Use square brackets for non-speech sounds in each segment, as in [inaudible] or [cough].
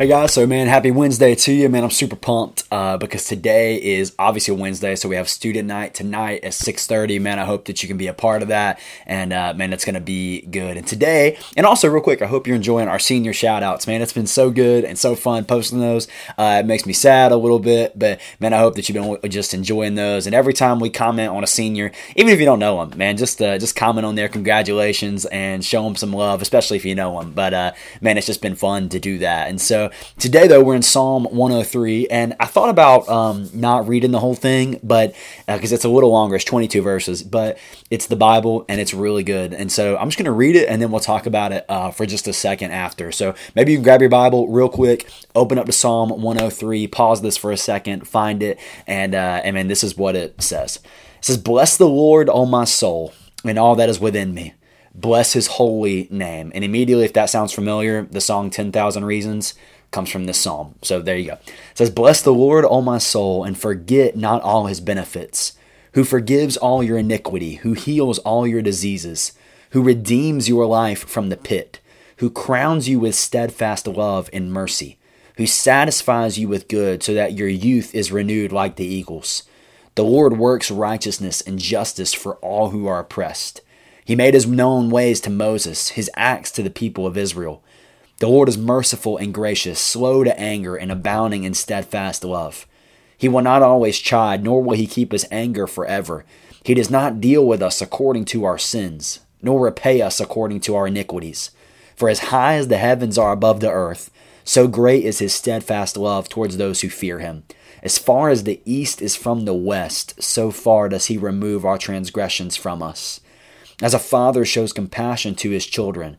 Hey guys, so man, happy Wednesday to you, man. I'm super pumped uh, because today is obviously Wednesday, so we have student night tonight at 6:30. Man, I hope that you can be a part of that, and uh, man, it's gonna be good. And today, and also real quick, I hope you're enjoying our senior shout outs, man. It's been so good and so fun posting those. Uh, it makes me sad a little bit, but man, I hope that you've been just enjoying those. And every time we comment on a senior, even if you don't know them, man, just uh, just comment on their congratulations and show them some love, especially if you know them. But uh, man, it's just been fun to do that, and so today, though, we're in Psalm 103, and I thought about um, not reading the whole thing, but because uh, it's a little longer, it's 22 verses, but it's the Bible and it's really good. And so I'm just going to read it, and then we'll talk about it uh, for just a second after. So maybe you can grab your Bible real quick, open up to Psalm 103, pause this for a second, find it, and uh, and man, this is what it says. It says, "Bless the Lord, O my soul, and all that is within me." Bless his holy name. And immediately, if that sounds familiar, the song 10,000 Reasons comes from this psalm. So there you go. It says, Bless the Lord, O my soul, and forget not all his benefits, who forgives all your iniquity, who heals all your diseases, who redeems your life from the pit, who crowns you with steadfast love and mercy, who satisfies you with good so that your youth is renewed like the eagles. The Lord works righteousness and justice for all who are oppressed. He made his known ways to Moses, his acts to the people of Israel. The Lord is merciful and gracious, slow to anger, and abounding in steadfast love. He will not always chide, nor will he keep his anger forever. He does not deal with us according to our sins, nor repay us according to our iniquities. For as high as the heavens are above the earth, so great is his steadfast love towards those who fear him. As far as the east is from the west, so far does he remove our transgressions from us. As a father shows compassion to his children,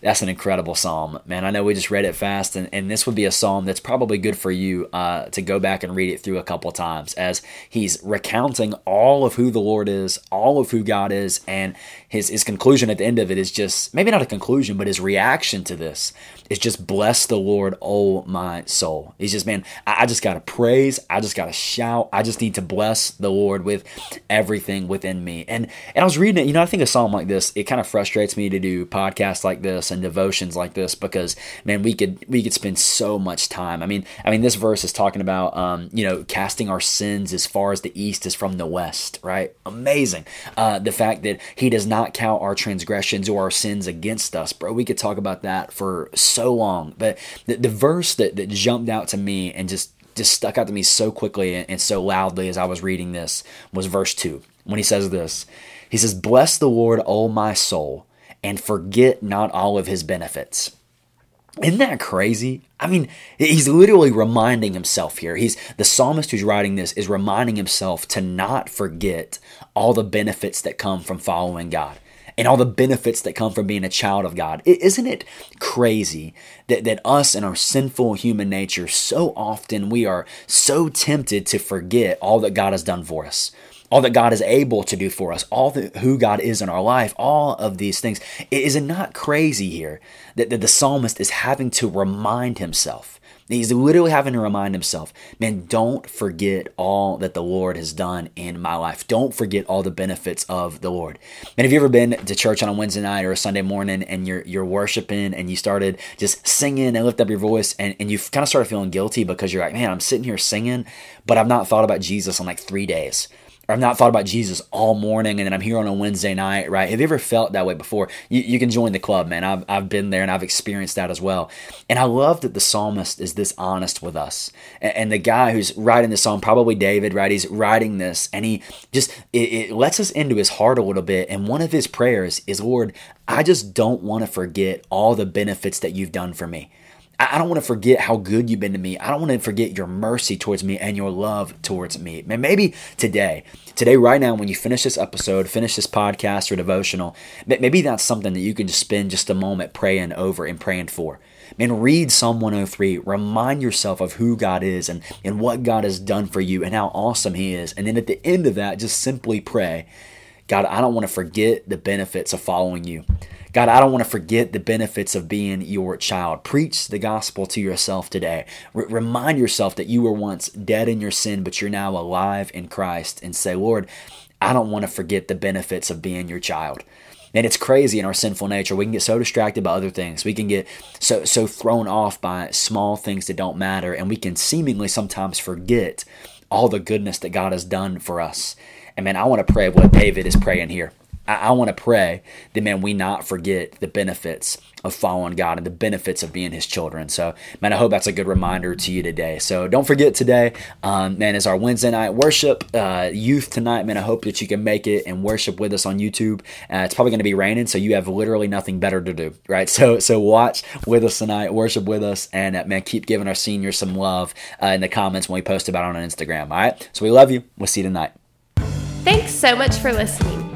that's an incredible psalm, man. I know we just read it fast, and, and this would be a psalm that's probably good for you uh, to go back and read it through a couple times as he's recounting all of who the Lord is, all of who God is, and his, his conclusion at the end of it is just maybe not a conclusion, but his reaction to this is just bless the Lord, oh my soul. He's just, man, I, I just got to praise. I just got to shout. I just need to bless the Lord with everything within me. And, and I was reading it, you know, I think a psalm like this, it kind of frustrates me to do podcasts like this and devotions like this because, man, we could, we could spend so much time. I mean, I mean, this verse is talking about, um, you know, casting our sins as far as the east is from the west, right? Amazing. Uh, the fact that he does not count our transgressions or our sins against us, bro. We could talk about that for so long. But the, the verse that, that jumped out to me and just just stuck out to me so quickly and, so loudly as I was reading this was verse 2 when he says this. He says, Bless the Lord, O my soul, and forget not all of his benefits. Isn't that crazy? I mean, he's literally reminding himself here. He's the psalmist who's writing this is reminding himself to not forget all the benefits that come from following God and all the benefits that come from being a child of God. Isn't it crazy that, that us and our sinful human nature, so often we are so tempted to forget all that God has done for us? All that God is able to do for us, all that who God is in our life, all of these things. Is it not crazy here that, that the psalmist is having to remind himself He's literally having to remind himself, man, don't forget all that the Lord has done in my life. Don't forget all the benefits of the Lord. And have you ever been to church on a Wednesday night or a Sunday morning and you're you're worshiping and you started just singing and lift up your voice and, and you kind of started feeling guilty because you're like, man, I'm sitting here singing, but I've not thought about Jesus in like three days. I've not thought about Jesus all morning and then I'm here on a Wednesday night, right? Have you ever felt that way before? You, you can join the club, man. I've, I've been there and I've experienced that as well. And I love that the psalmist is this honest with us. And, and the guy who's writing the psalm, probably David, right? He's writing this and he just, it, it lets us into his heart a little bit. And one of his prayers is, Lord, I just don't want to forget all the benefits that you've done for me. I don't want to forget how good you've been to me. I don't want to forget your mercy towards me and your love towards me. Man, maybe today, today, right now, when you finish this episode, finish this podcast or devotional, maybe that's something that you can just spend just a moment praying over and praying for. Man, read Psalm 103. Remind yourself of who God is and, and what God has done for you and how awesome He is. And then at the end of that, just simply pray God, I don't want to forget the benefits of following you. God, I don't want to forget the benefits of being your child. Preach the gospel to yourself today. R- remind yourself that you were once dead in your sin, but you're now alive in Christ. And say, Lord, I don't want to forget the benefits of being your child. And it's crazy in our sinful nature. We can get so distracted by other things. We can get so so thrown off by small things that don't matter, and we can seemingly sometimes forget all the goodness that God has done for us. And man, I want to pray what David is praying here. I, I want to pray that, man, we not forget the benefits of following God and the benefits of being His children. So, man, I hope that's a good reminder to you today. So, don't forget today, um, man, is our Wednesday night worship uh, youth tonight. Man, I hope that you can make it and worship with us on YouTube. Uh, it's probably going to be raining, so you have literally nothing better to do, right? [laughs] So, so watch with us tonight, worship with us, and uh, man, keep giving our seniors some love uh, in the comments when we post about it on Instagram. All right. So, we love you. We'll see you tonight. Thanks so much for listening.